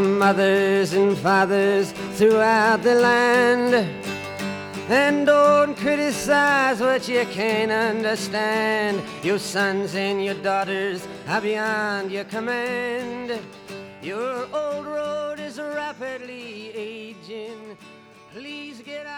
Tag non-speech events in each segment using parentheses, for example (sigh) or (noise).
Mothers and fathers throughout the land. And don't criticize what you can't understand. Your sons and your daughters are beyond your command. Your old road is rapidly.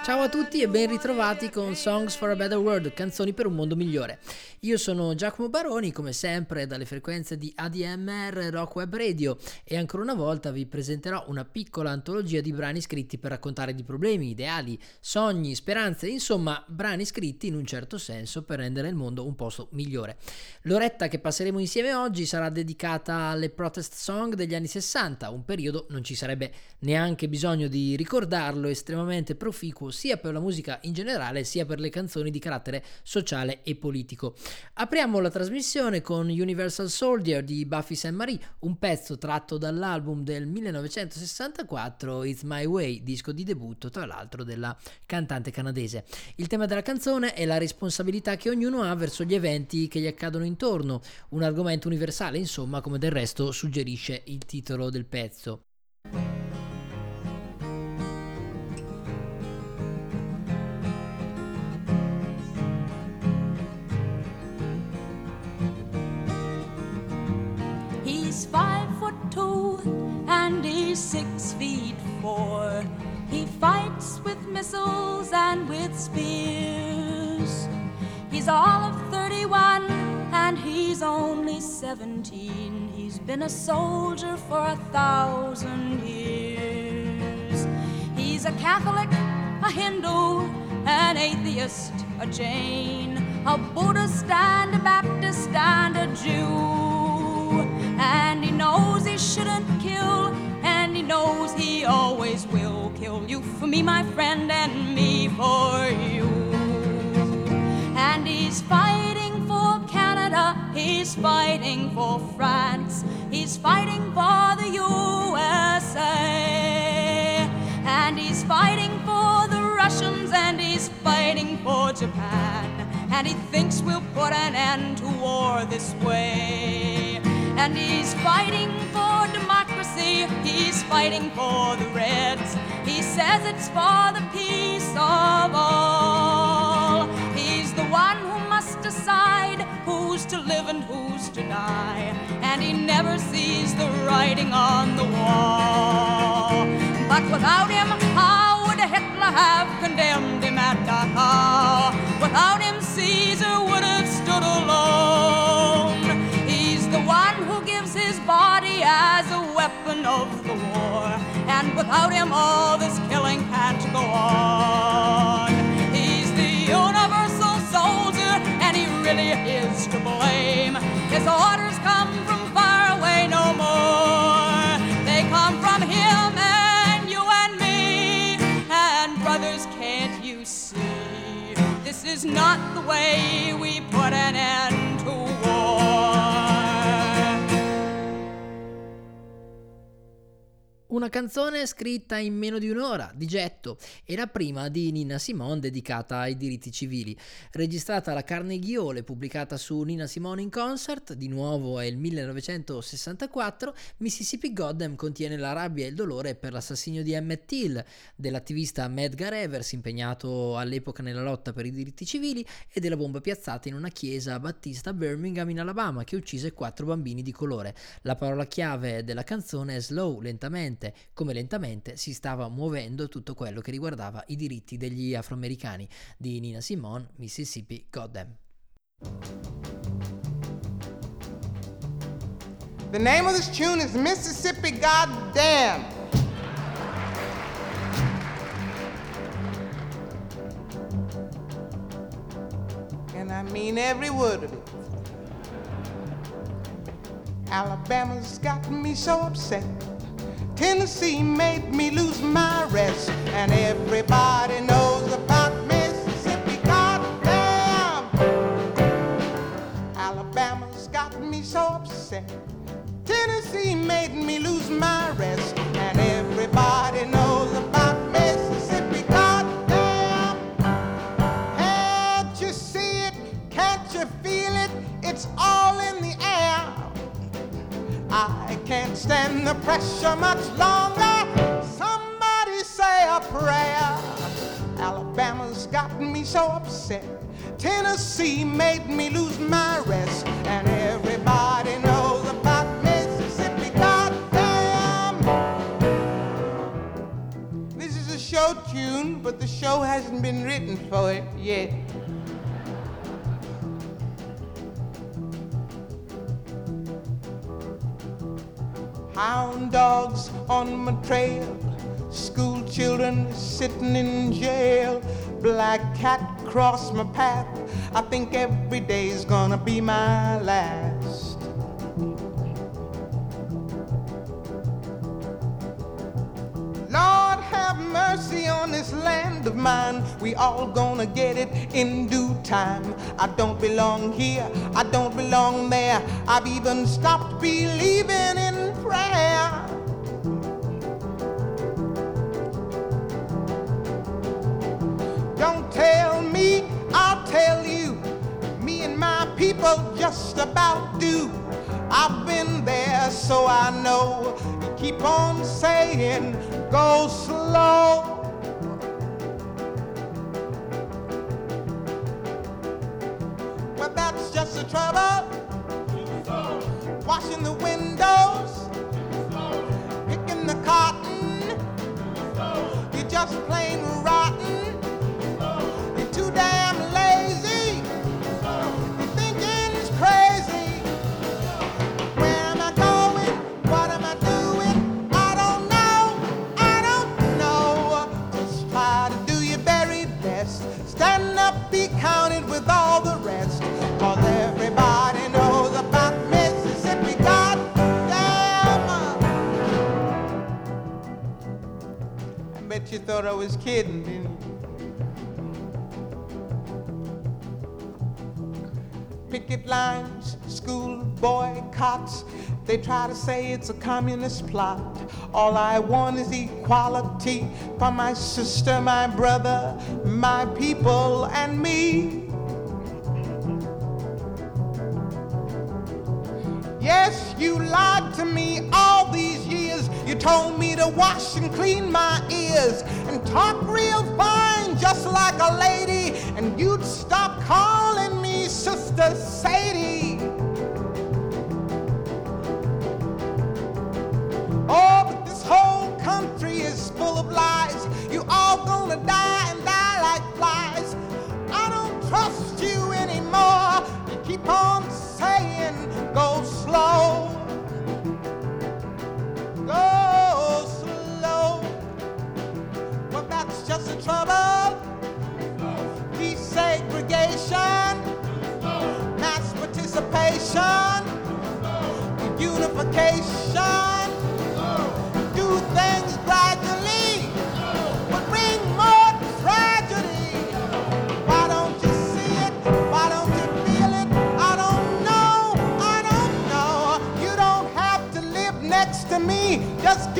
Ciao a tutti e ben ritrovati con Songs for a Better World, canzoni per un mondo migliore. Io sono Giacomo Baroni, come sempre dalle frequenze di ADMR Rock Web Radio e ancora una volta vi presenterò una piccola antologia di brani scritti per raccontare di problemi, ideali, sogni, speranze, insomma brani scritti in un certo senso per rendere il mondo un posto migliore. L'oretta che passeremo insieme oggi sarà dedicata alle protest song degli anni 60, un periodo non ci sarebbe neanche bisogno di ricordarlo, estremamente proficuo sia per la musica in generale sia per le canzoni di carattere sociale e politico. Apriamo la trasmissione con Universal Soldier di Buffy St. Marie, un pezzo tratto dall'album del 1964 It's My Way, disco di debutto tra l'altro della cantante canadese. Il tema della canzone è la responsabilità che ognuno ha verso gli eventi che gli accadono intorno, un argomento universale insomma come del resto suggerisce il titolo del pezzo. And he's six feet four. He fights with missiles and with spears. He's all of 31 and he's only 17. He's been a soldier for a thousand years. He's a Catholic, a Hindu, an atheist, a Jain, a Buddhist and a Baptist and a Jew. Shouldn't kill and he knows he always will kill you for me, my friend, and me for you. And he's fighting for Canada, he's fighting for France, he's fighting for the USA, and he's fighting for the Russians, and he's fighting for Japan, and he thinks we'll put an end to war this way. And he's fighting for democracy, he's fighting for the Reds. He says it's for the peace of all. He's the one who must decide who's to live and who's to die. And he never sees the writing on the wall. But without him, how would Hitler have condemned him at Dachau? Without him, Caesar would have stood alone weapon of the war. And without him, all this killing can't go on. He's the universal soldier, and he really is to blame. His orders come from far away no more. They come from him and you and me. And brothers, can't you see? This is not the way we put an end Una canzone scritta in meno di un'ora, di getto, e la prima di Nina Simone dedicata ai diritti civili. Registrata alla Carnegie Hall e pubblicata su Nina Simone in Concert, di nuovo è il 1964, Mississippi Goddam contiene la rabbia e il dolore per l'assassinio di Emmett Till, dell'attivista Medgar Evers impegnato all'epoca nella lotta per i diritti civili e della bomba piazzata in una chiesa battista a Birmingham in Alabama che uccise quattro bambini di colore. La parola chiave della canzone è slow, lentamente lentamente, come lentamente si stava muovendo tutto quello che riguardava i diritti degli afroamericani di Nina Simone, Mississippi Goddam. The name of this tune is Mississippi Goddamn. And I mean every word of it. Alabama's got me so upset. Tennessee made me lose my rest, and everybody knows about Mississippi. Goddamn! Alabama's got me so upset. Tennessee made me lose my rest, and everybody knows stand the pressure much longer. Somebody say a prayer. Alabama's gotten me so upset. Tennessee made me lose my rest. And everybody knows about Mississippi. Goddamn! This is a show tune, but the show hasn't been written for it yet. Hound dogs on my trail, school children sitting in jail, black cat cross my path. I think every day's gonna be my last. Lord, have mercy on this land of mine. We all gonna get it in due time. I don't belong here, I don't belong there. I've even stopped believing in prayer. Don't tell me, I'll tell you. Me and my people just about do. I've been there, so I know. You keep on saying, go slow. But that's just the trouble. Washing the windows, cotton. You're just plain bet you thought I was kidding, didn't picket lines, school boycotts. They try to say it's a communist plot. All I want is equality for my sister, my brother, my people, and me. Yes, you lied to me all these years. You told me to wash and clean my ears and talk real fine, just like a lady. And you'd stop calling me Sister Sadie. Oh, but this whole country is full of lies. You all gonna die and die like flies. I don't trust you anymore. You keep on saying, go slow. The trouble. Desegregation. emancipation, unification, do things gradually, but bring more tragedy. Why don't you see it? Why don't you feel it? I don't know. I don't know. You don't have to live next to me. Just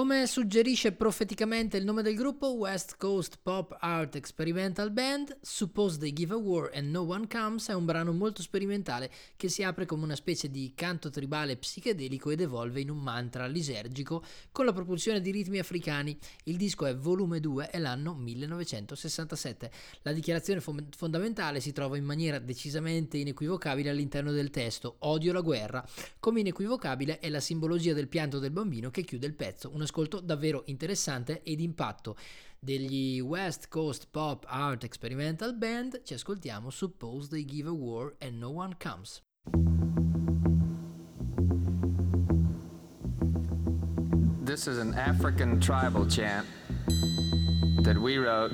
Come suggerisce profeticamente il nome del gruppo, West Coast Pop Art Experimental Band, Suppose They Give a War and No One Comes è un brano molto sperimentale che si apre come una specie di canto tribale psichedelico ed evolve in un mantra lisergico con la propulsione di ritmi africani. Il disco è volume 2 e l'anno 1967. La dichiarazione fom- fondamentale si trova in maniera decisamente inequivocabile all'interno del testo, odio la guerra, come inequivocabile è la simbologia del pianto del bambino che chiude il pezzo, un ascolto davvero interessante ed impatto. Degli West Coast Pop Art Experimental Band ci ascoltiamo Suppose They Give a War and No One Comes. This is an African tribal chant that we wrote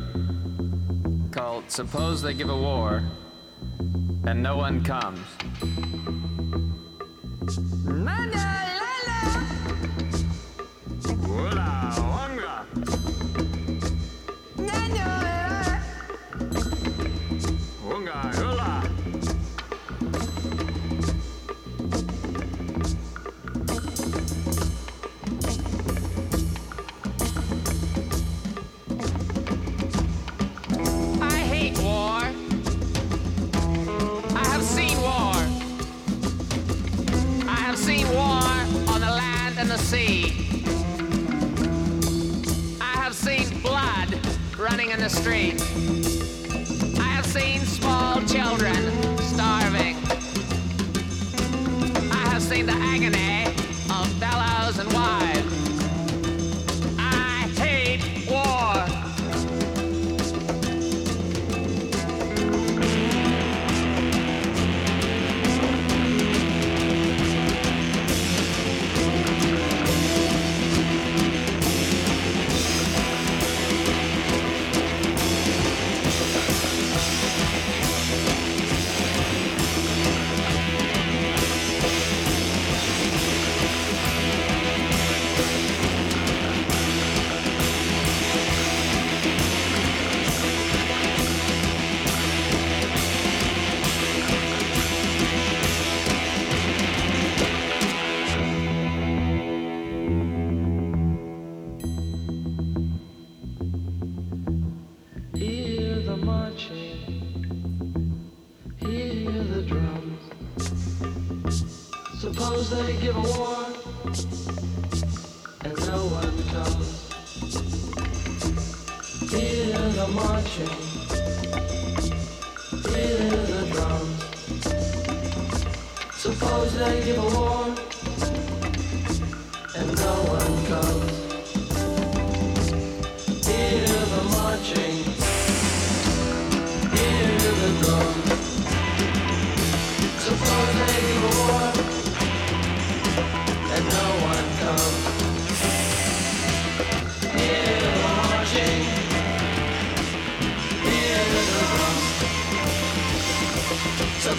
called Suppose They Give a War and No One Comes. Wula, sea. I have seen blood running in the street. I have seen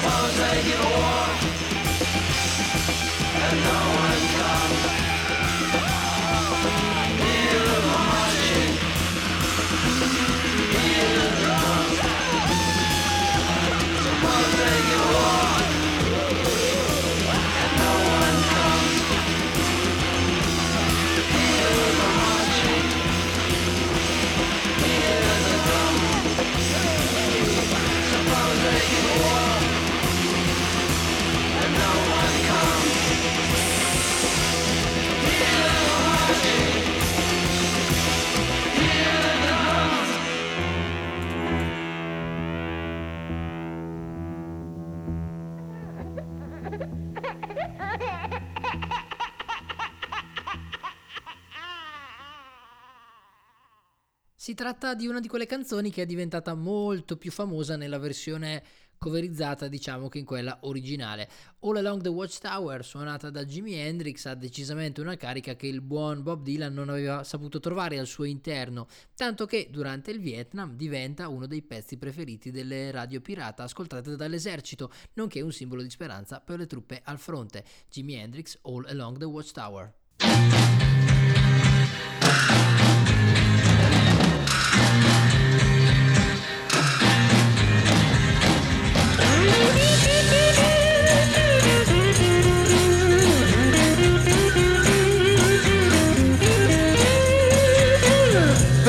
Suppose they give tratta di una di quelle canzoni che è diventata molto più famosa nella versione coverizzata diciamo che in quella originale. All Along the Watchtower, suonata da Jimi Hendrix, ha decisamente una carica che il buon Bob Dylan non aveva saputo trovare al suo interno, tanto che durante il Vietnam diventa uno dei pezzi preferiti delle radio pirata ascoltate dall'esercito, nonché un simbolo di speranza per le truppe al fronte. Jimi Hendrix, All Along the Watchtower.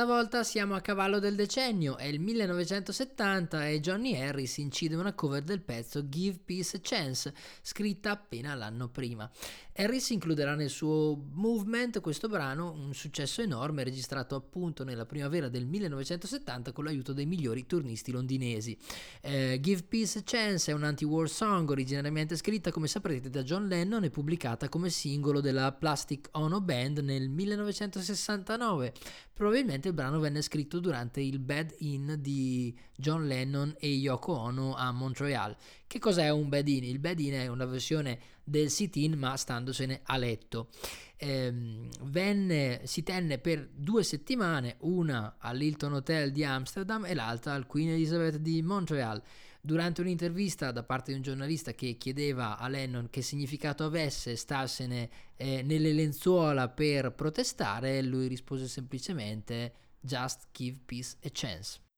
Stavolta siamo a cavallo del decennio, è il 1970 e Johnny Harris incide una cover del pezzo Give Peace a Chance, scritta appena l'anno prima. Harris includerà nel suo Movement questo brano, un successo enorme registrato appunto nella primavera del 1970 con l'aiuto dei migliori turnisti londinesi. Eh, Give Peace a Chance è un anti-war song originariamente scritta come saprete da John Lennon e pubblicata come singolo della Plastic Ono Band nel 1969. Probabilmente il brano venne scritto durante il bed-in di John Lennon e Yoko Ono a Montreal. Che cos'è un bed-in? Il bed-in è una versione del sit-in ma standosene a letto. Eh, venne, si tenne per due settimane, una all'Hilton Hotel di Amsterdam e l'altra al Queen Elizabeth di Montreal. Durante un'intervista da parte di un giornalista che chiedeva a Lennon che significato avesse starsene eh, nelle lenzuola per protestare, lui rispose semplicemente Just give peace a chance.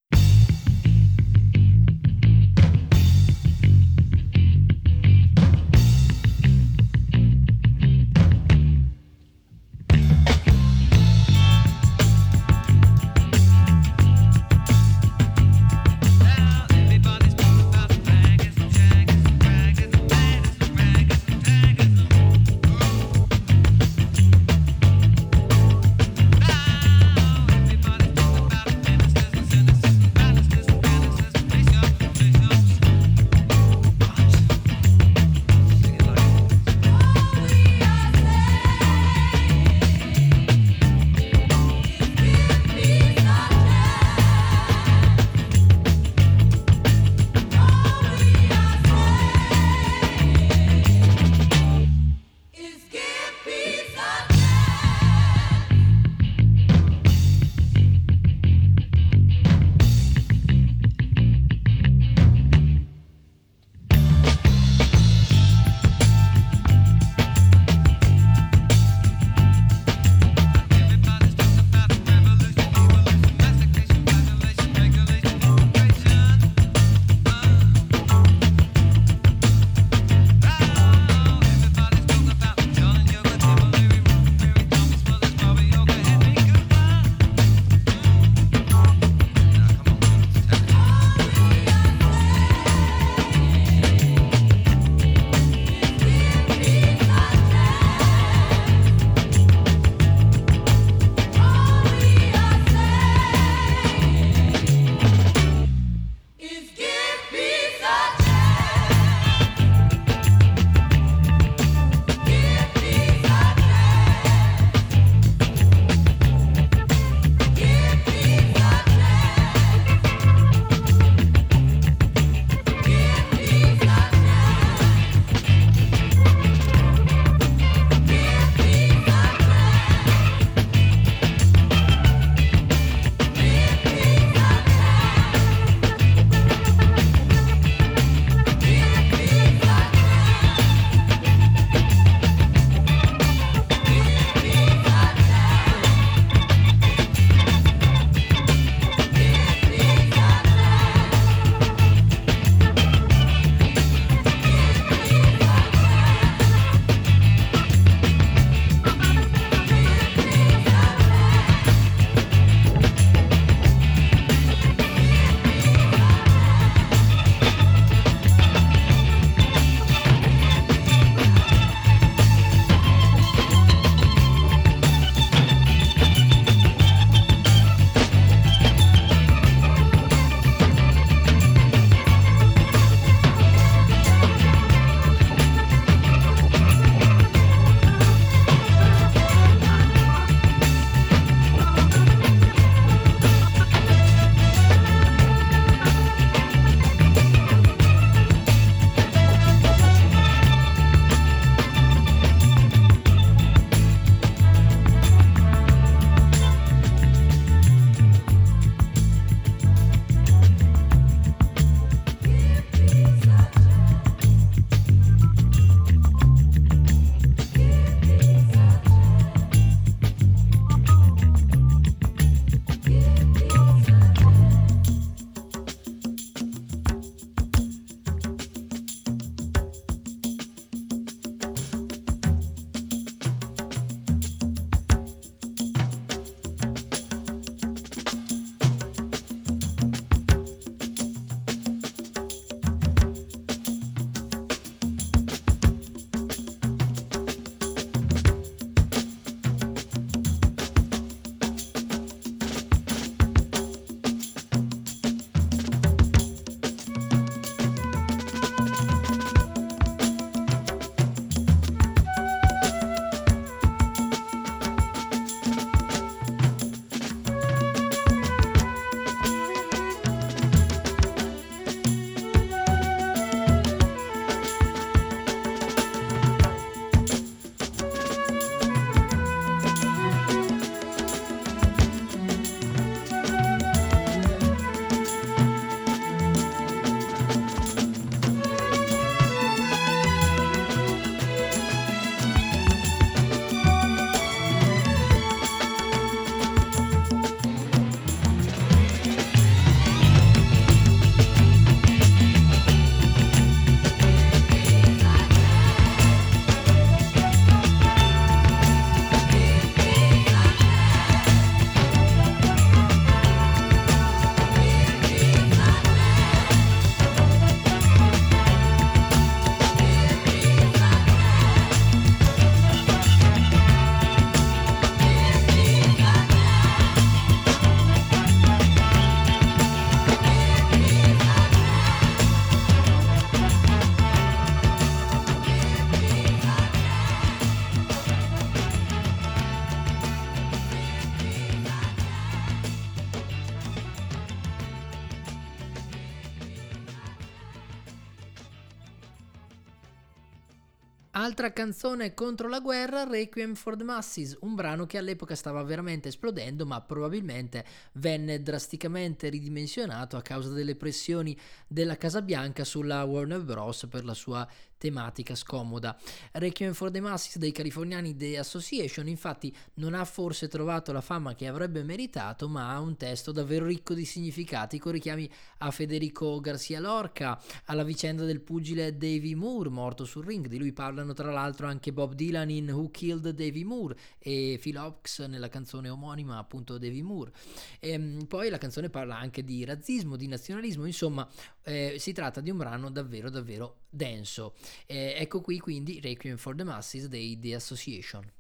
Altra canzone contro la guerra, Requiem for the Masses, un brano che all'epoca stava veramente esplodendo, ma probabilmente venne drasticamente ridimensionato a causa delle pressioni della Casa Bianca sulla Warner Bros. per la sua tematica scomoda. Requiem for the Masses dei californiani The Association infatti non ha forse trovato la fama che avrebbe meritato, ma ha un testo davvero ricco di significati con richiami a Federico Garcia Lorca, alla vicenda del pugile Davy Moore morto sul ring, di lui parlano tra l'altro anche Bob Dylan in Who Killed Davy Moore e Phil Ox nella canzone omonima appunto Davy Moore. E, ehm, poi la canzone parla anche di razzismo, di nazionalismo, insomma eh, si tratta di un brano davvero davvero denso. Eh, ecco qui quindi Requiem for the Masses dei The Association.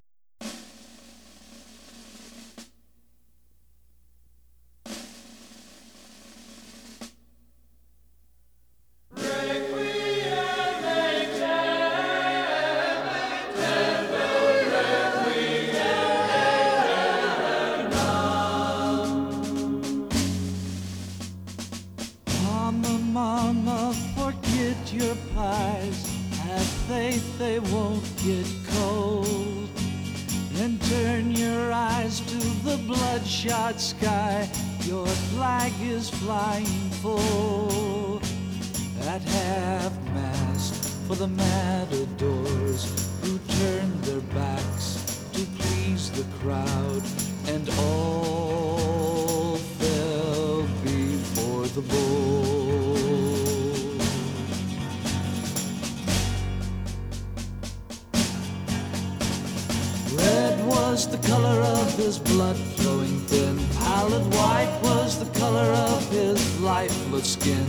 chocolate skin.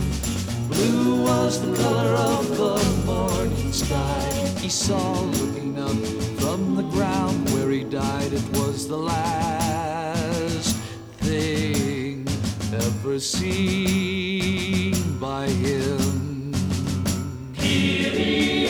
Blue was the color of the morning sky. He saw looking up from the ground where he died. It was the last thing ever seen by him. Kyrie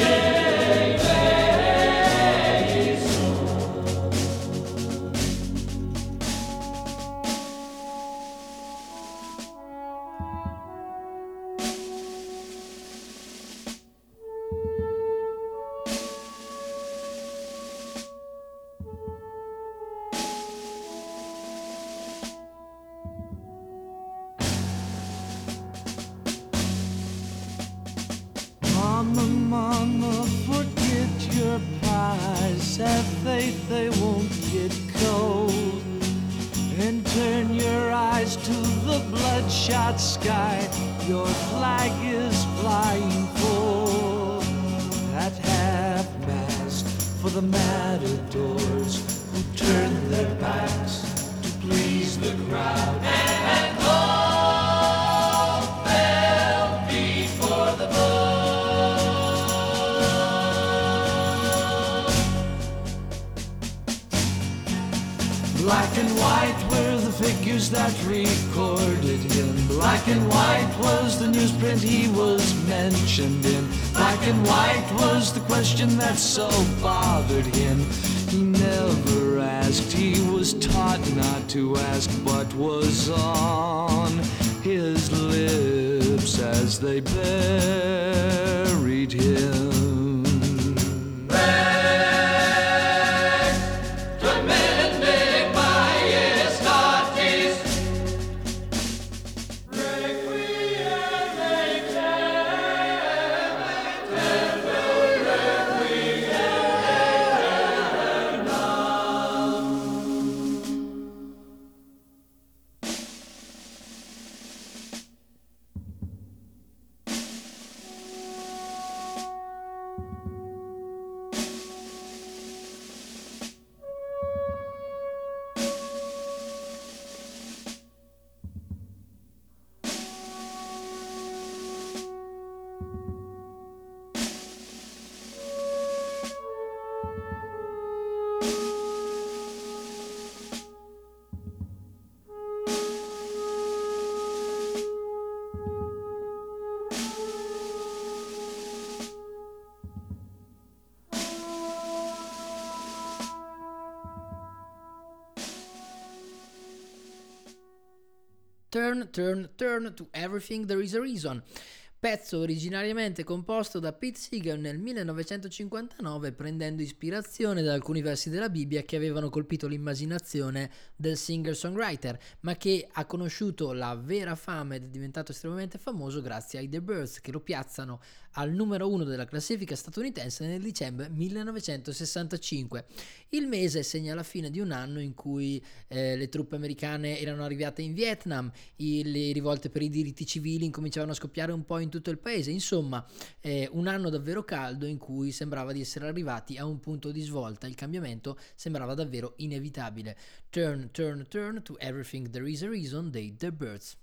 Turn, turn, turn to everything there is a reason. Pezzo originariamente composto da Pete Seeger nel 1959 prendendo ispirazione da alcuni versi della Bibbia che avevano colpito l'immaginazione del singer-songwriter, ma che ha conosciuto la vera fama ed è diventato estremamente famoso grazie ai The Birds che lo piazzano al numero uno della classifica statunitense nel dicembre 1965. Il mese segna la fine di un anno in cui eh, le truppe americane erano arrivate in Vietnam, i, le rivolte per i diritti civili incominciavano a scoppiare un po' in tutto il paese, insomma eh, un anno davvero caldo in cui sembrava di essere arrivati a un punto di svolta, il cambiamento sembrava davvero inevitabile. Turn, turn, turn to everything there is a reason dei The Birds.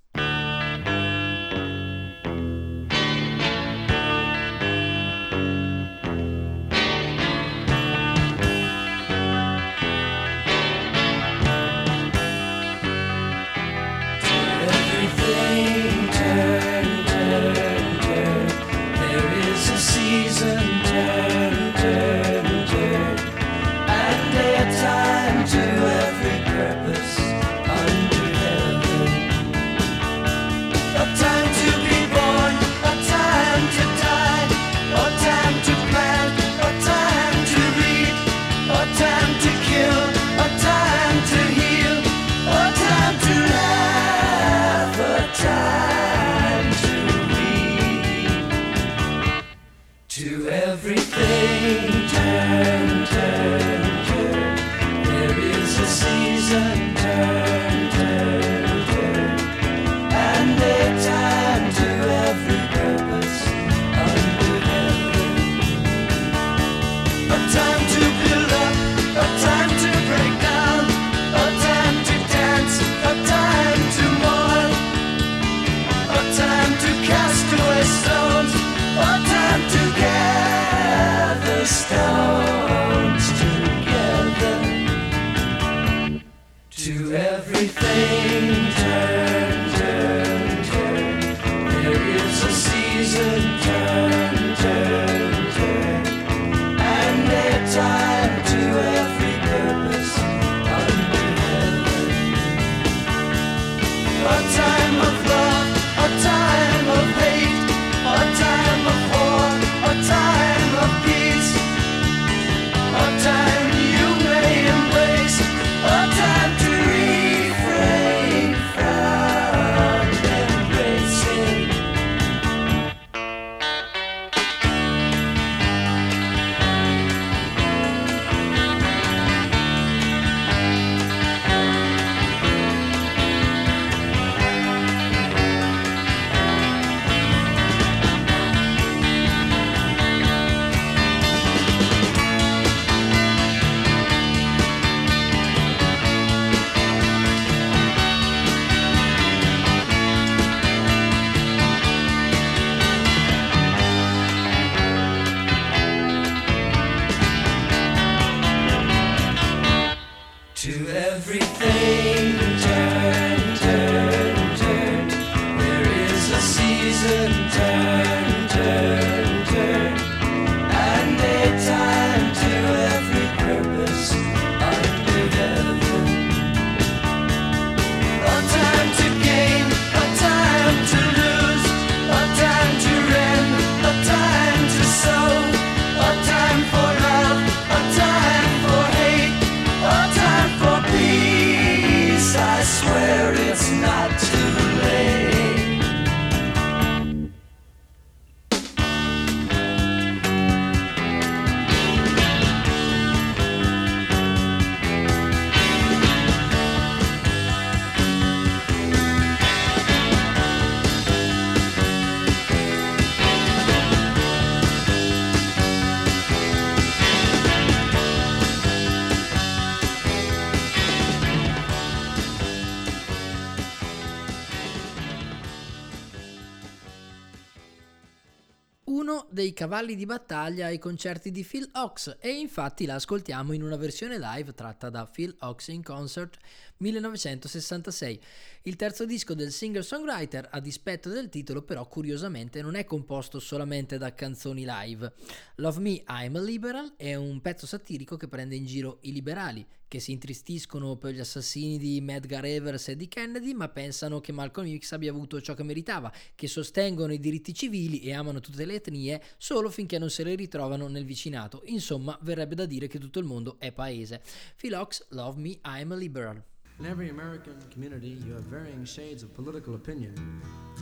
Dei cavalli di battaglia ai concerti di Phil Ox e infatti la ascoltiamo in una versione live tratta da Phil Ox in Concert 1966. Il terzo disco del singer-songwriter, a dispetto del titolo, però curiosamente non è composto solamente da canzoni live. Love Me, I'm a Liberal è un pezzo satirico che prende in giro i liberali, che si intristiscono per gli assassini di Medgar Evers e di Kennedy, ma pensano che Malcolm X abbia avuto ciò che meritava, che sostengono i diritti civili e amano tutte le etnie solo finché non se le ritrovano nel vicinato. Insomma, verrebbe da dire che tutto il mondo è paese. Philox, Love Me, I'm a Liberal. In every American community, you have varying shades of political opinion.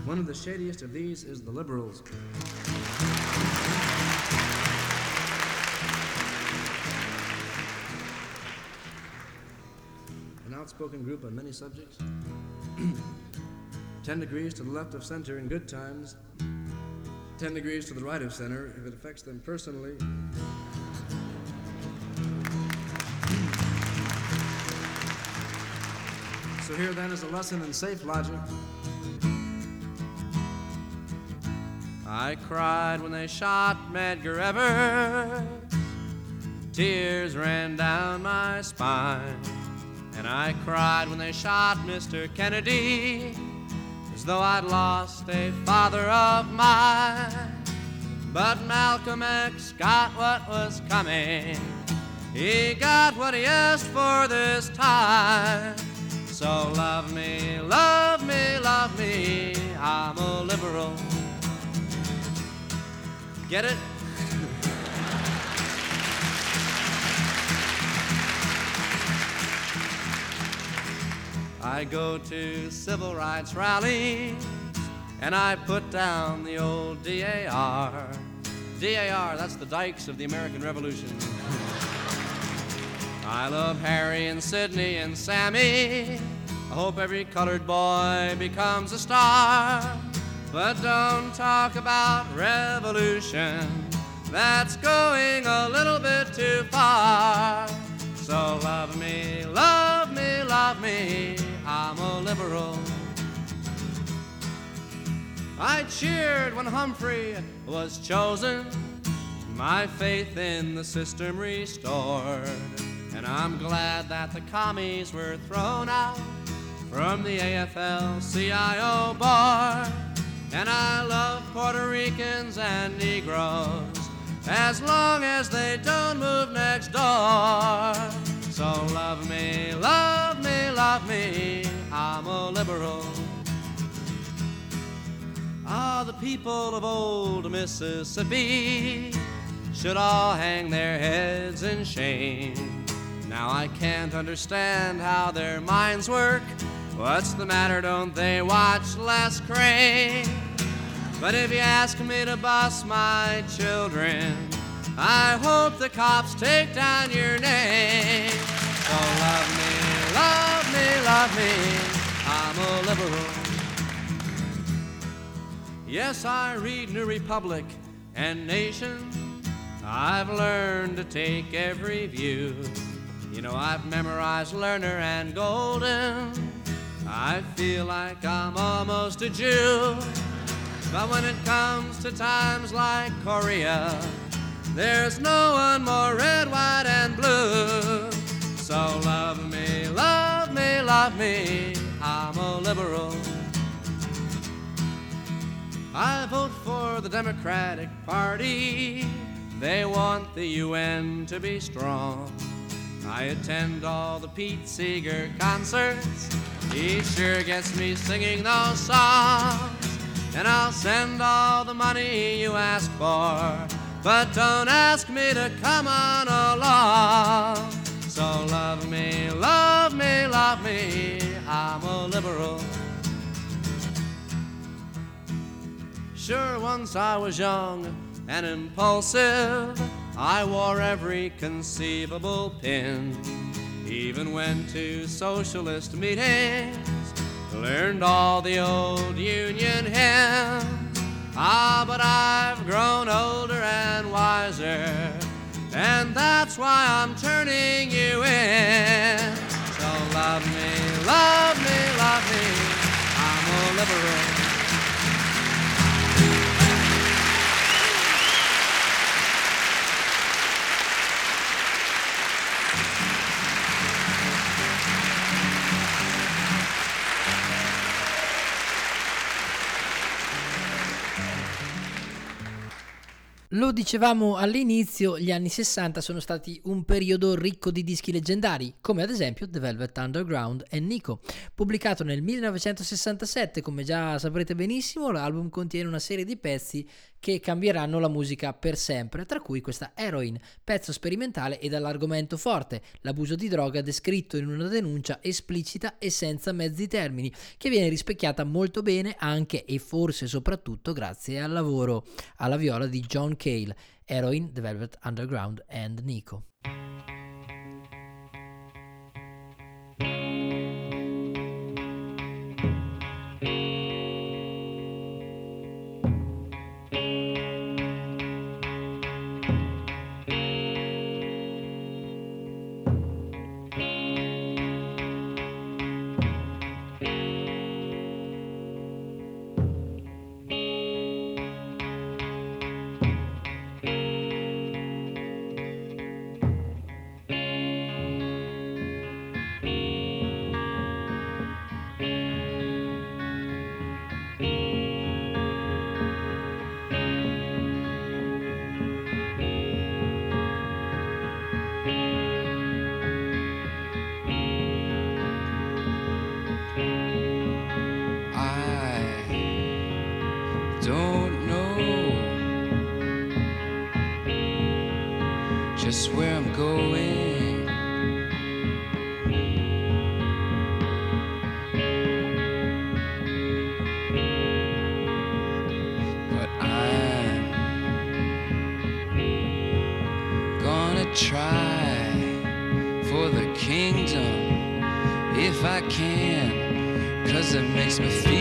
One of the shadiest of these is the liberals. An outspoken group on many subjects. (clears throat) 10 degrees to the left of center in good times, 10 degrees to the right of center if it affects them personally. So here then is a lesson in safe logic. I cried when they shot Medgar Evers. Tears ran down my spine. And I cried when they shot Mr. Kennedy, as though I'd lost a father of mine. But Malcolm X got what was coming. He got what he asked for this time. So love me, love me, love me. I'm a liberal. Get it? (laughs) I go to civil rights rallies and I put down the old DAR. DAR, that's the dikes of the American Revolution. (laughs) I love Harry and Sidney and Sammy. I hope every colored boy becomes a star. But don't talk about revolution. That's going a little bit too far. So love me, love me, love me. I'm a liberal. I cheered when Humphrey was chosen, my faith in the system restored. And I'm glad that the commies were thrown out from the AFL CIO bar. And I love Puerto Ricans and Negroes as long as they don't move next door. So love me, love me, love me. I'm a liberal. Ah, the people of old Mississippi should all hang their heads in shame. Now I can't understand how their minds work. What's the matter? Don't they watch Les Crane? But if you ask me to boss my children, I hope the cops take down your name. So love me, love me, love me. I'm a liberal. Yes, I read New Republic and Nation. I've learned to take every view. You know, I've memorized Lerner and Golden. I feel like I'm almost a Jew. But when it comes to times like Korea, there's no one more red, white, and blue. So love me, love me, love me. I'm a liberal. I vote for the Democratic Party. They want the UN to be strong. I attend all the Pete Seeger concerts. He sure gets me singing those songs. And I'll send all the money you ask for. But don't ask me to come on along. So love me, love me, love me. I'm a liberal. Sure, once I was young and impulsive. I wore every conceivable pin. Even went to socialist meetings. Learned all the old Union hymns. Ah, but I've grown older and wiser. And that's why I'm turning you in. So love me, love me, love me. I'm a liberal. Lo dicevamo all'inizio, gli anni 60 sono stati un periodo ricco di dischi leggendari, come ad esempio The Velvet Underground e Nico. Pubblicato nel 1967, come già saprete benissimo, l'album contiene una serie di pezzi che cambieranno la musica per sempre, tra cui questa Heroin, pezzo sperimentale e dall'argomento forte, l'abuso di droga descritto in una denuncia esplicita e senza mezzi termini, che viene rispecchiata molto bene anche e forse soprattutto grazie al lavoro alla viola di John Cale, Heroin, The Velvet Underground and Nico. Just where I'm going. But I'm gonna try for the kingdom if I can. Cause it makes me feel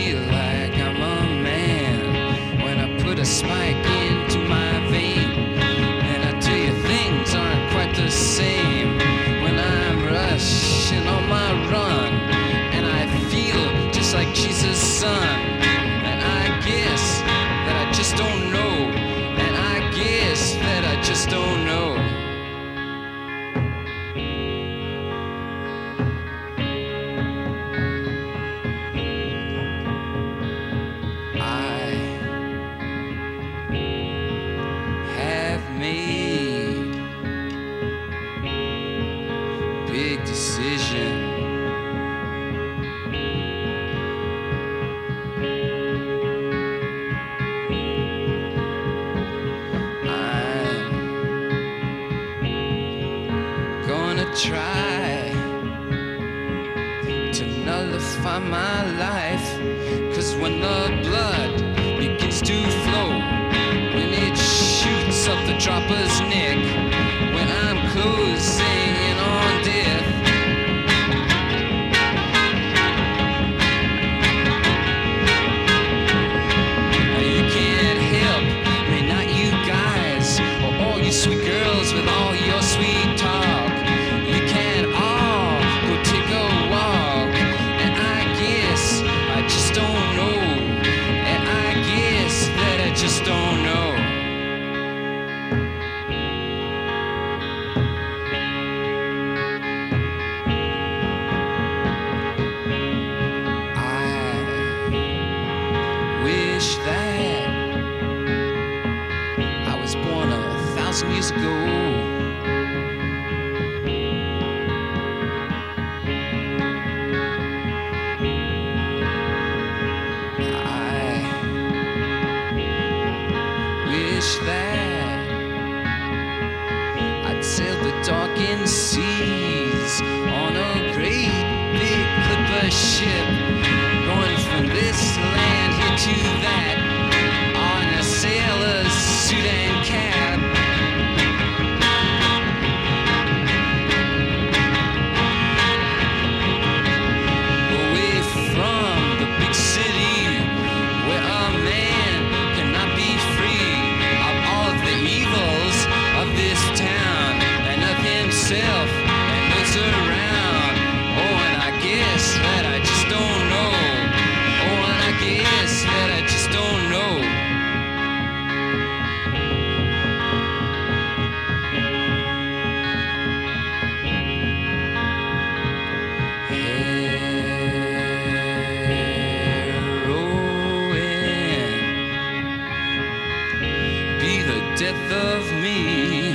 death of me.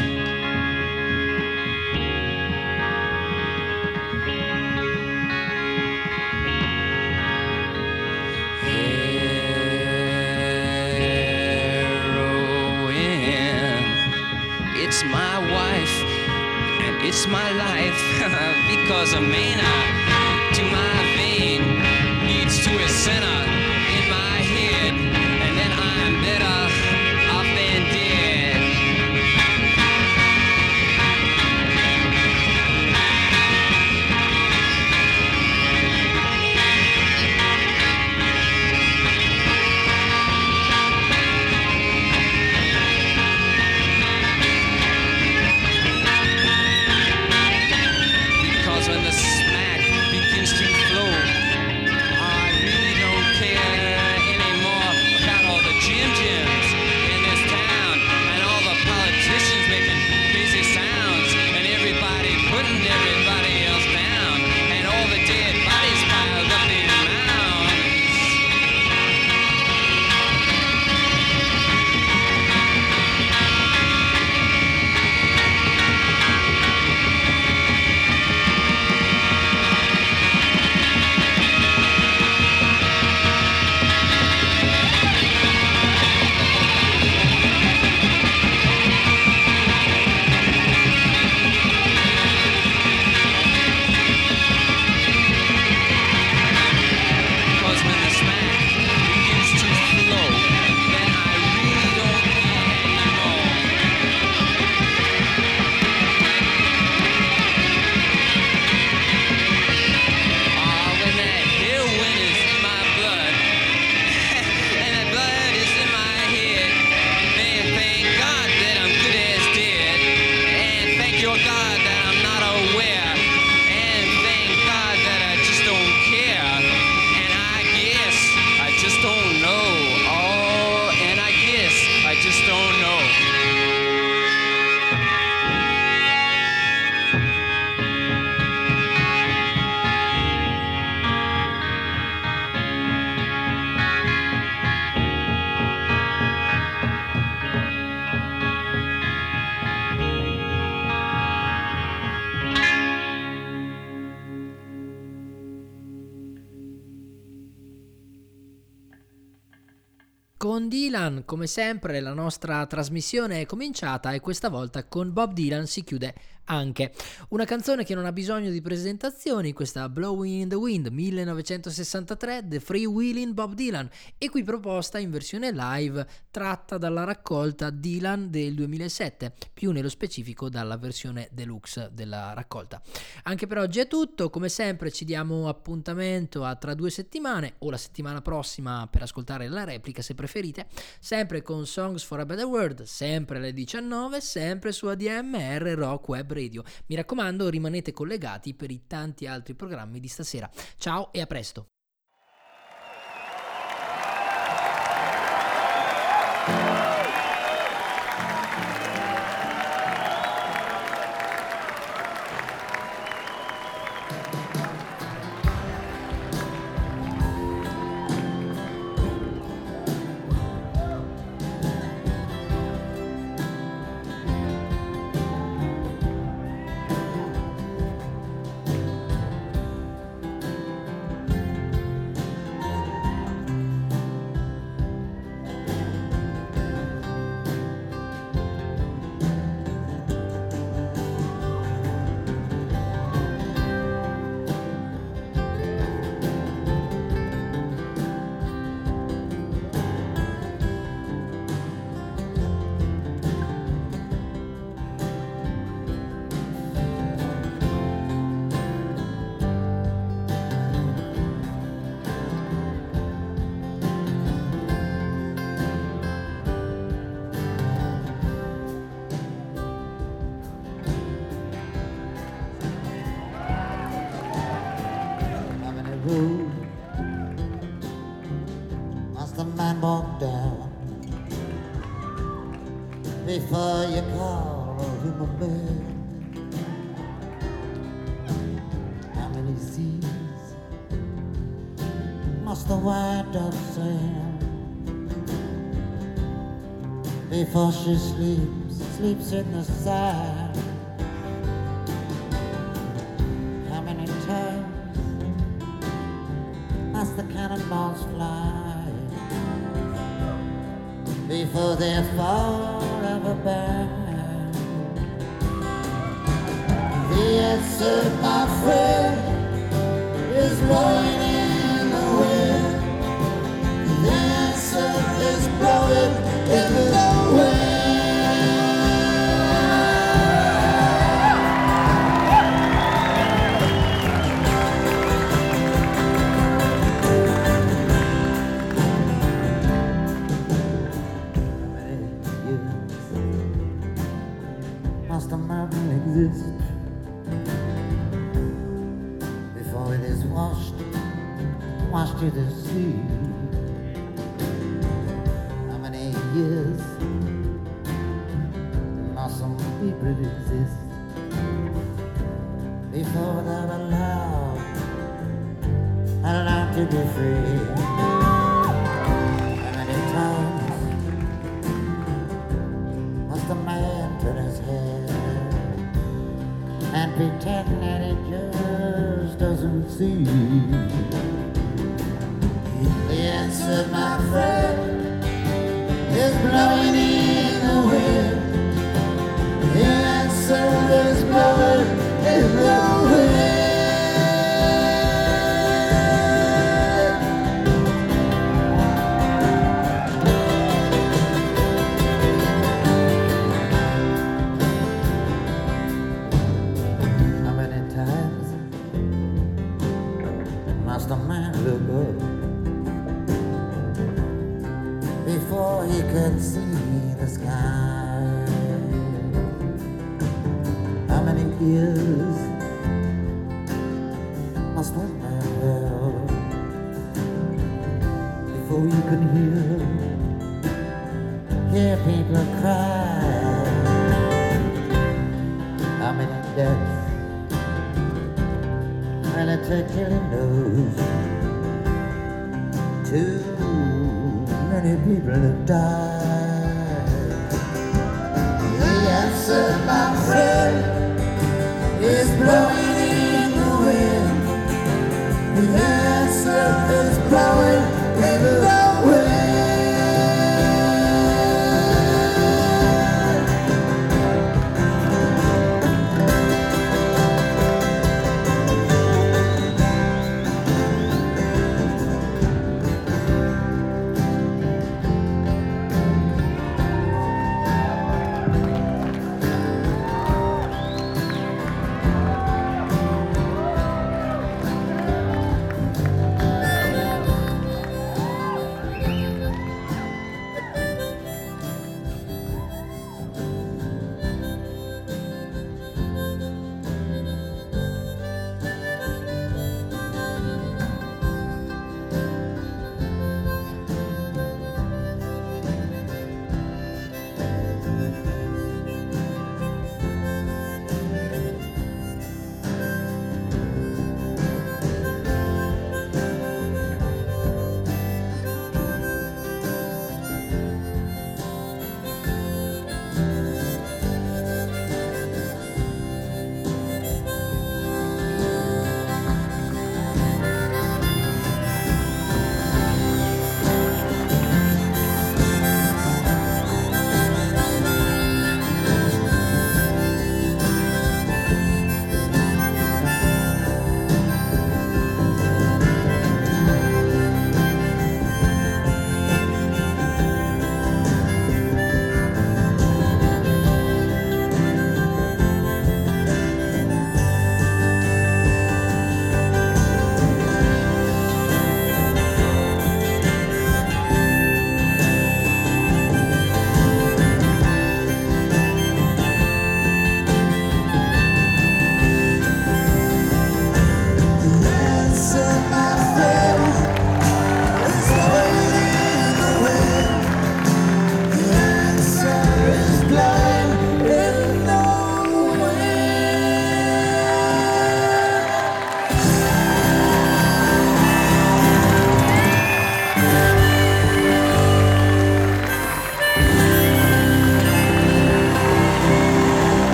Heroin. It's my wife, and it's my life, (laughs) because a maniac to my vein leads to a sinner. Dylan, come sempre, la nostra trasmissione è cominciata e questa volta con Bob Dylan si chiude anche. Una canzone che non ha bisogno di presentazioni, questa Blowing in the Wind 1963, The Free Wheeling Bob Dylan, e qui proposta in versione live tratta dalla raccolta Dylan del 2007, più nello specifico dalla versione deluxe della raccolta. Anche per oggi è tutto, come sempre ci diamo appuntamento a tra due settimane o la settimana prossima per ascoltare la replica se preferite, sempre con Songs for a Better World, sempre alle 19, sempre su ADMR Rock Web Radio. Mi raccomando, rimanete collegati per i tanti altri programmi di stasera. Ciao e a presto. before she sleeps, sleeps in the sand. How many times must the cannonballs fly before they're forever banned? The answer, my friend, is blowing in the wind. The answer is blowing. to the sea. How many years must some people exist before they're allowed, allowed to be free? years I spent my hair before you can hear hear people cry. I'm in debt, and I take killing those. Too many people have died.